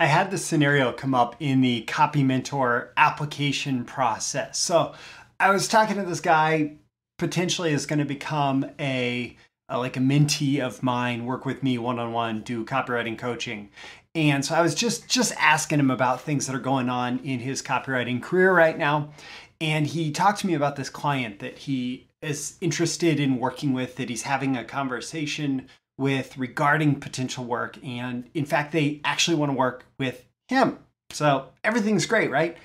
I had this scenario come up in the Copy Mentor application process. So I was talking to this guy, potentially is going to become a, a like a mentee of mine, work with me one on one, do copywriting coaching. And so I was just just asking him about things that are going on in his copywriting career right now. And he talked to me about this client that he is interested in working with, that he's having a conversation with regarding potential work. And in fact, they actually want to work with him. So everything's great, right?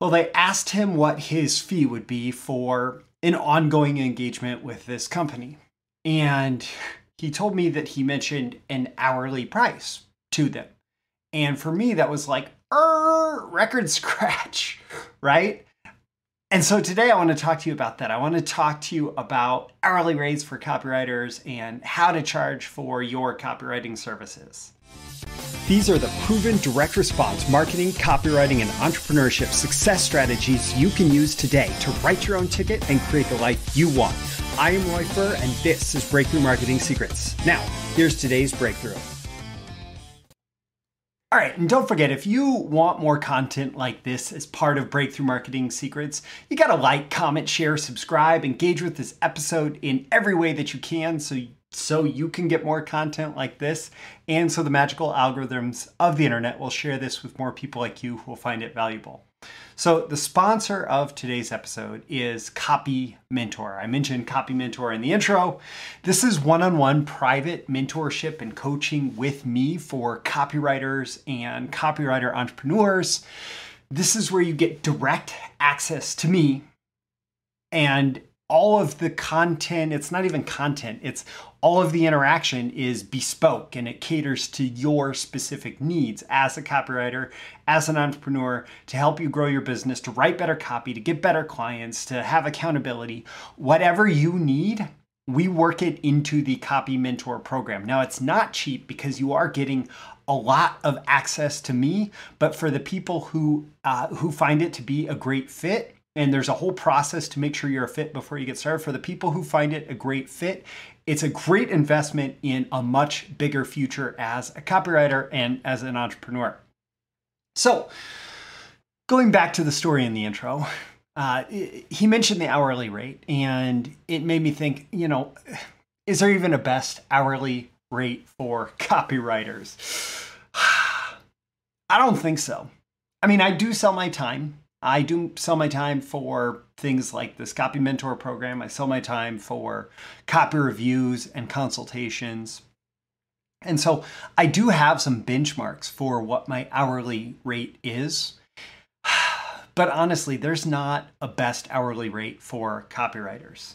Well, they asked him what his fee would be for an ongoing engagement with this company. And he told me that he mentioned an hourly price to them. And for me, that was like, er, record scratch, right? And so today I want to talk to you about that. I want to talk to you about hourly rates for copywriters and how to charge for your copywriting services. These are the proven direct response marketing, copywriting, and entrepreneurship success strategies you can use today to write your own ticket and create the life you want. I am Roy Furr, and this is Breakthrough Marketing Secrets. Now, here's today's breakthrough. All right, and don't forget if you want more content like this as part of Breakthrough Marketing Secrets, you got to like, comment, share, subscribe, engage with this episode in every way that you can so so you can get more content like this and so the magical algorithms of the internet will share this with more people like you who will find it valuable. So, the sponsor of today's episode is Copy Mentor. I mentioned Copy Mentor in the intro. This is one on one private mentorship and coaching with me for copywriters and copywriter entrepreneurs. This is where you get direct access to me and all of the content, it's not even content, it's all of the interaction is bespoke and it caters to your specific needs as a copywriter, as an entrepreneur, to help you grow your business, to write better copy, to get better clients, to have accountability. Whatever you need, we work it into the Copy Mentor program. Now, it's not cheap because you are getting a lot of access to me, but for the people who uh, who find it to be a great fit, and there's a whole process to make sure you're a fit before you get started. For the people who find it a great fit, it's a great investment in a much bigger future as a copywriter and as an entrepreneur. So, going back to the story in the intro, uh, he mentioned the hourly rate, and it made me think, you know, is there even a best hourly rate for copywriters? I don't think so. I mean, I do sell my time I do sell my time for things like this Copy Mentor program. I sell my time for copy reviews and consultations. And so I do have some benchmarks for what my hourly rate is. But honestly, there's not a best hourly rate for copywriters.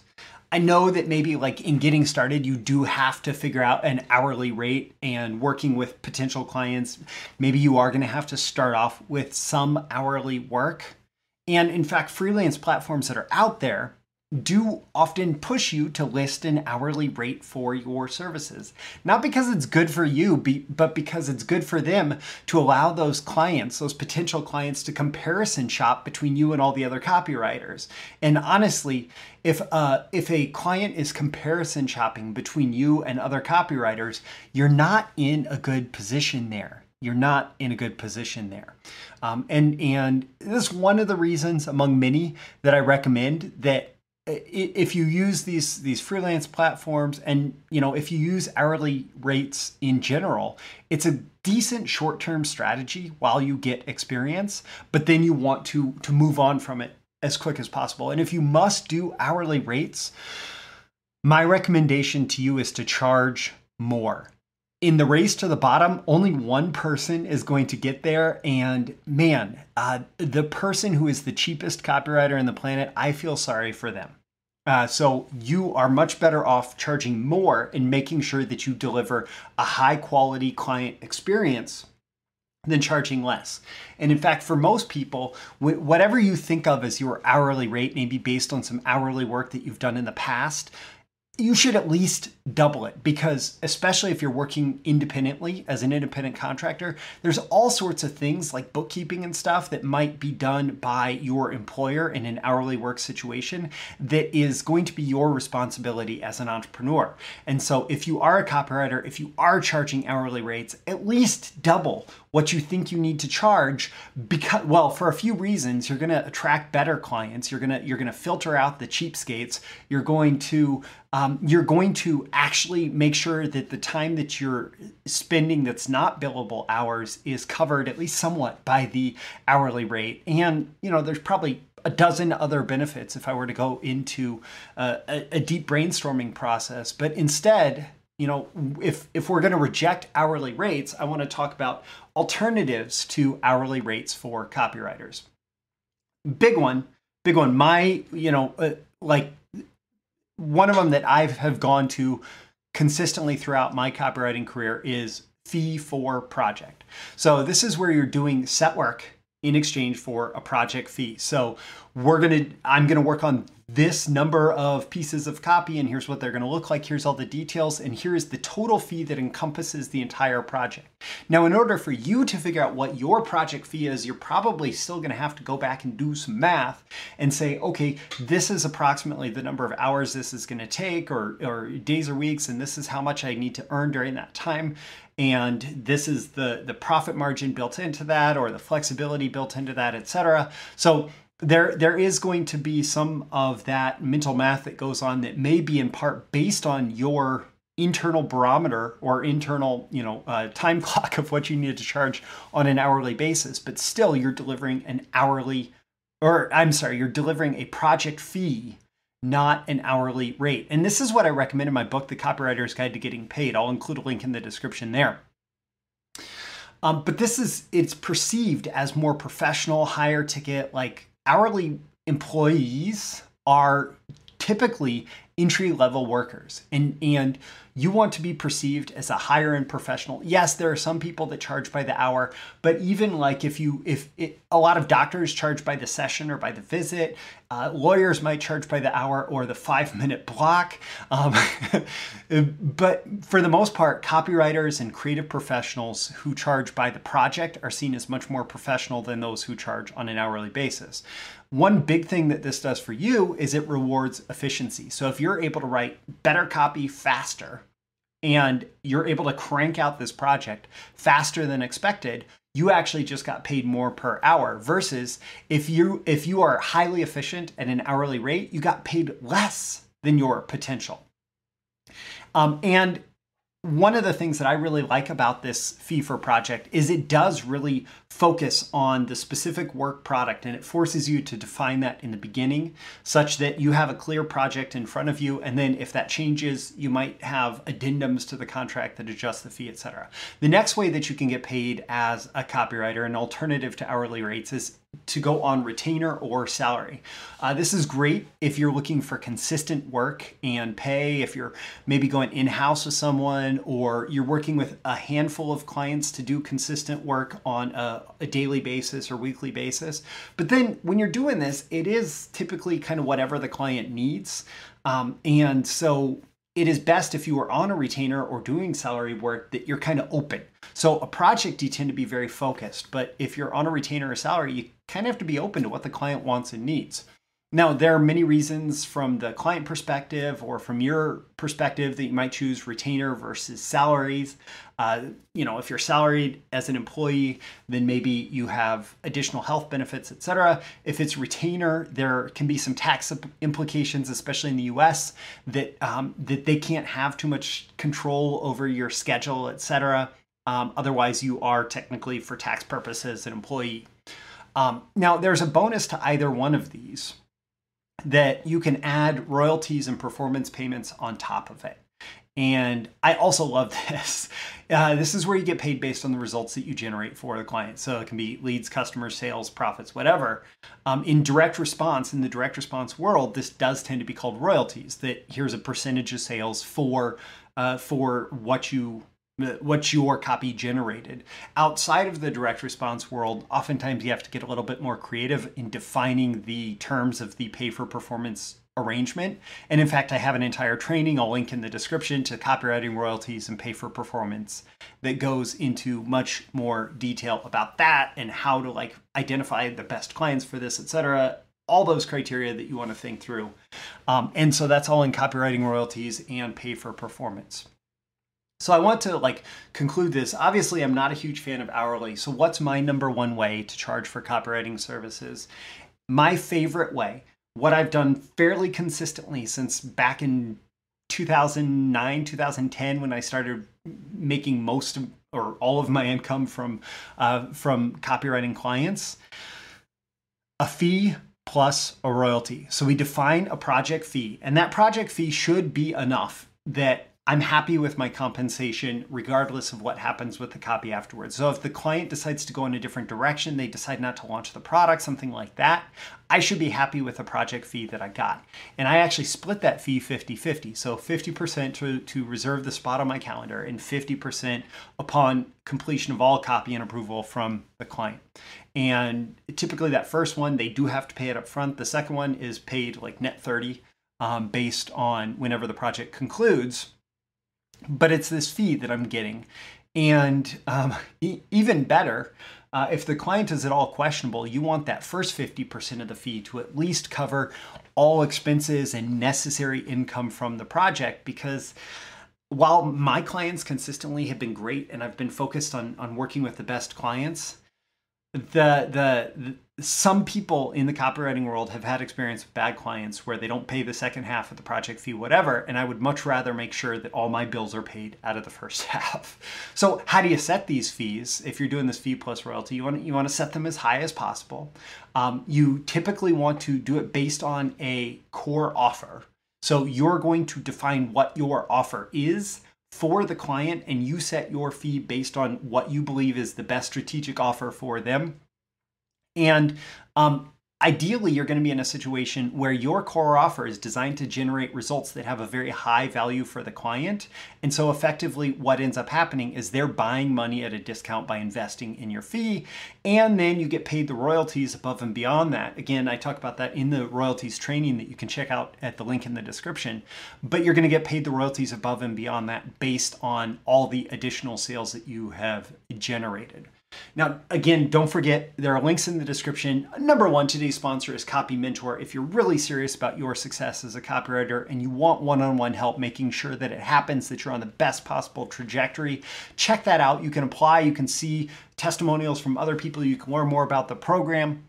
I know that maybe like in getting started, you do have to figure out an hourly rate and working with potential clients. Maybe you are going to have to start off with some hourly work. And in fact, freelance platforms that are out there do often push you to list an hourly rate for your services. Not because it's good for you, but because it's good for them to allow those clients, those potential clients, to comparison shop between you and all the other copywriters. And honestly, if uh, if a client is comparison shopping between you and other copywriters, you're not in a good position there you're not in a good position there. Um, and and this is one of the reasons among many that I recommend that if you use these these freelance platforms and you know if you use hourly rates in general it's a decent short-term strategy while you get experience but then you want to to move on from it as quick as possible and if you must do hourly rates my recommendation to you is to charge more in the race to the bottom, only one person is going to get there. And man, uh, the person who is the cheapest copywriter in the planet, I feel sorry for them. Uh, so you are much better off charging more and making sure that you deliver a high quality client experience than charging less. And in fact, for most people, whatever you think of as your hourly rate may be based on some hourly work that you've done in the past you should at least double it because especially if you're working independently as an independent contractor there's all sorts of things like bookkeeping and stuff that might be done by your employer in an hourly work situation that is going to be your responsibility as an entrepreneur. And so if you are a copywriter if you are charging hourly rates at least double what you think you need to charge because well for a few reasons you're going to attract better clients you're going to you're going to filter out the cheapskates you're going to um, you're going to actually make sure that the time that you're spending that's not billable hours is covered at least somewhat by the hourly rate and you know there's probably a dozen other benefits if i were to go into uh, a, a deep brainstorming process but instead you know, if if we're going to reject hourly rates, I want to talk about alternatives to hourly rates for copywriters. Big one, big one. My, you know, uh, like one of them that I have gone to consistently throughout my copywriting career is fee for project. So this is where you're doing set work in exchange for a project fee. So we're going to I'm going to work on this number of pieces of copy and here's what they're going to look like. Here's all the details and here is the total fee that encompasses the entire project. Now, in order for you to figure out what your project fee is, you're probably still going to have to go back and do some math and say, okay, this is approximately the number of hours this is going to take or, or days or weeks and this is how much I need to earn during that time and this is the the profit margin built into that or the flexibility built into that etc so there there is going to be some of that mental math that goes on that may be in part based on your internal barometer or internal you know uh, time clock of what you need to charge on an hourly basis but still you're delivering an hourly or i'm sorry you're delivering a project fee not an hourly rate. And this is what i recommend in my book the copywriter's guide to getting paid. I'll include a link in the description there. Um, but this is it's perceived as more professional higher ticket like hourly employees are typically entry level workers. And and you want to be perceived as a higher end professional. Yes there are some people that charge by the hour but even like if you if it, a lot of doctors charge by the session or by the visit uh, lawyers might charge by the hour or the five minute block. Um, but for the most part copywriters and creative professionals who charge by the project are seen as much more professional than those who charge on an hourly basis one big thing that this does for you is it rewards efficiency. So if you're able to write better copy faster and you're able to crank out this project faster than expected, you actually just got paid more per hour versus if you if you are highly efficient at an hourly rate, you got paid less than your potential. Um, and one of the things that I really like about this fee for project is it does really focus on the specific work product and it forces you to define that in the beginning such that you have a clear project in front of you and then if that changes you might have addendums to the contract that adjust the fee etc. The next way that you can get paid as a copywriter an alternative to hourly rates is to go on retainer or salary. Uh, this is great if you're looking for consistent work and pay, if you're maybe going in house with someone, or you're working with a handful of clients to do consistent work on a, a daily basis or weekly basis. But then when you're doing this, it is typically kind of whatever the client needs. Um, and so it is best if you are on a retainer or doing salary work that you're kind of open. So a project you tend to be very focused, but if you're on a retainer or salary, you kind of have to be open to what the client wants and needs. Now, there are many reasons from the client perspective or from your perspective that you might choose retainer versus salaries. Uh, you know, if you're salaried as an employee, then maybe you have additional health benefits, etc. If it's retainer, there can be some tax implications, especially in the U.S., that um, that they can't have too much control over your schedule, etc. Um, otherwise, you are technically, for tax purposes, an employee. Um, now, there's a bonus to either one of these that you can add royalties and performance payments on top of it. And I also love this. Uh, this is where you get paid based on the results that you generate for the client. So it can be leads, customers, sales, profits, whatever. Um, in direct response, in the direct response world, this does tend to be called royalties. That here's a percentage of sales for uh, for what you what your copy generated. Outside of the direct response world, oftentimes you have to get a little bit more creative in defining the terms of the pay for performance arrangement. And in fact, I have an entire training, I'll link in the description to copywriting royalties and pay for performance that goes into much more detail about that and how to like identify the best clients for this, etc. All those criteria that you want to think through. Um, and so that's all in copywriting royalties and pay for performance. So I want to like conclude this. Obviously, I'm not a huge fan of hourly. So what's my number one way to charge for copywriting services? My favorite way, what I've done fairly consistently since back in 2009, 2010 when I started making most of, or all of my income from uh, from copywriting clients, a fee plus a royalty. So we define a project fee, and that project fee should be enough that I'm happy with my compensation regardless of what happens with the copy afterwards. So if the client decides to go in a different direction, they decide not to launch the product, something like that, I should be happy with the project fee that I got. And I actually split that fee 50-50. So 50% to, to reserve the spot on my calendar and 50% upon completion of all copy and approval from the client. And typically that first one, they do have to pay it up front. The second one is paid like net 30 um, based on whenever the project concludes but it's this fee that I'm getting. And um, e- even better, uh, if the client is at all questionable, you want that first 50% of the fee to at least cover all expenses and necessary income from the project because while my clients consistently have been great and I've been focused on, on working with the best clients, the, the, the some people in the copywriting world have had experience with bad clients where they don't pay the second half of the project fee, whatever. And I would much rather make sure that all my bills are paid out of the first half. So, how do you set these fees? If you're doing this fee plus royalty, you want you want to set them as high as possible. Um, you typically want to do it based on a core offer. So, you're going to define what your offer is for the client, and you set your fee based on what you believe is the best strategic offer for them and um, ideally, you're going to be in a situation where your core offer is designed to generate results that have a very high value for the client. And so, effectively, what ends up happening is they're buying money at a discount by investing in your fee. And then you get paid the royalties above and beyond that. Again, I talk about that in the royalties training that you can check out at the link in the description. But you're going to get paid the royalties above and beyond that based on all the additional sales that you have generated. Now, again, don't forget there are links in the description. Number one, today's sponsor is Copy Mentor. If you're really serious about your success as a copywriter and you want one on one help making sure that it happens, that you're on the best possible trajectory, check that out. You can apply, you can see testimonials from other people, you can learn more about the program.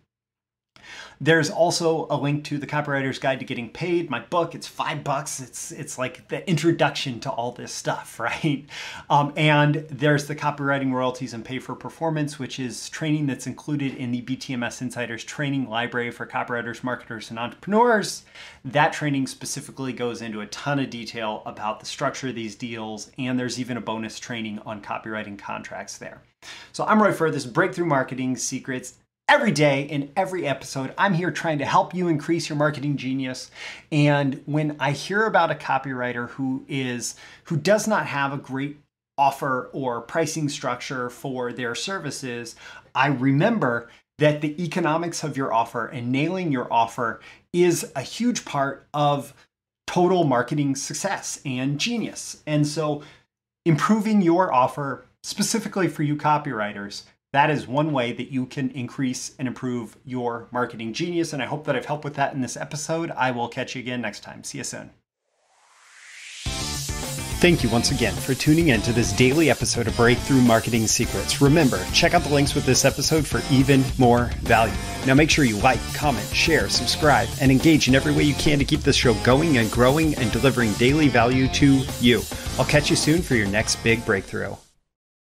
There's also a link to the Copywriter's Guide to Getting Paid, my book. It's five bucks. It's it's like the introduction to all this stuff, right? Um, and there's the Copywriting Royalties and Pay for Performance, which is training that's included in the BTMS Insiders Training Library for copywriters, marketers, and entrepreneurs. That training specifically goes into a ton of detail about the structure of these deals, and there's even a bonus training on copywriting contracts there. So I'm Roy Furr. This Breakthrough Marketing Secrets every day in every episode. I'm here trying to help you increase your marketing genius. And when I hear about a copywriter who is who does not have a great offer or pricing structure for their services, I remember that the economics of your offer and nailing your offer is a huge part of total marketing success and genius. And so improving your offer specifically for you copywriters that is one way that you can increase and improve your marketing genius. And I hope that I've helped with that in this episode. I will catch you again next time. See you soon. Thank you once again for tuning in to this daily episode of Breakthrough Marketing Secrets. Remember, check out the links with this episode for even more value. Now make sure you like, comment, share, subscribe, and engage in every way you can to keep this show going and growing and delivering daily value to you. I'll catch you soon for your next big breakthrough.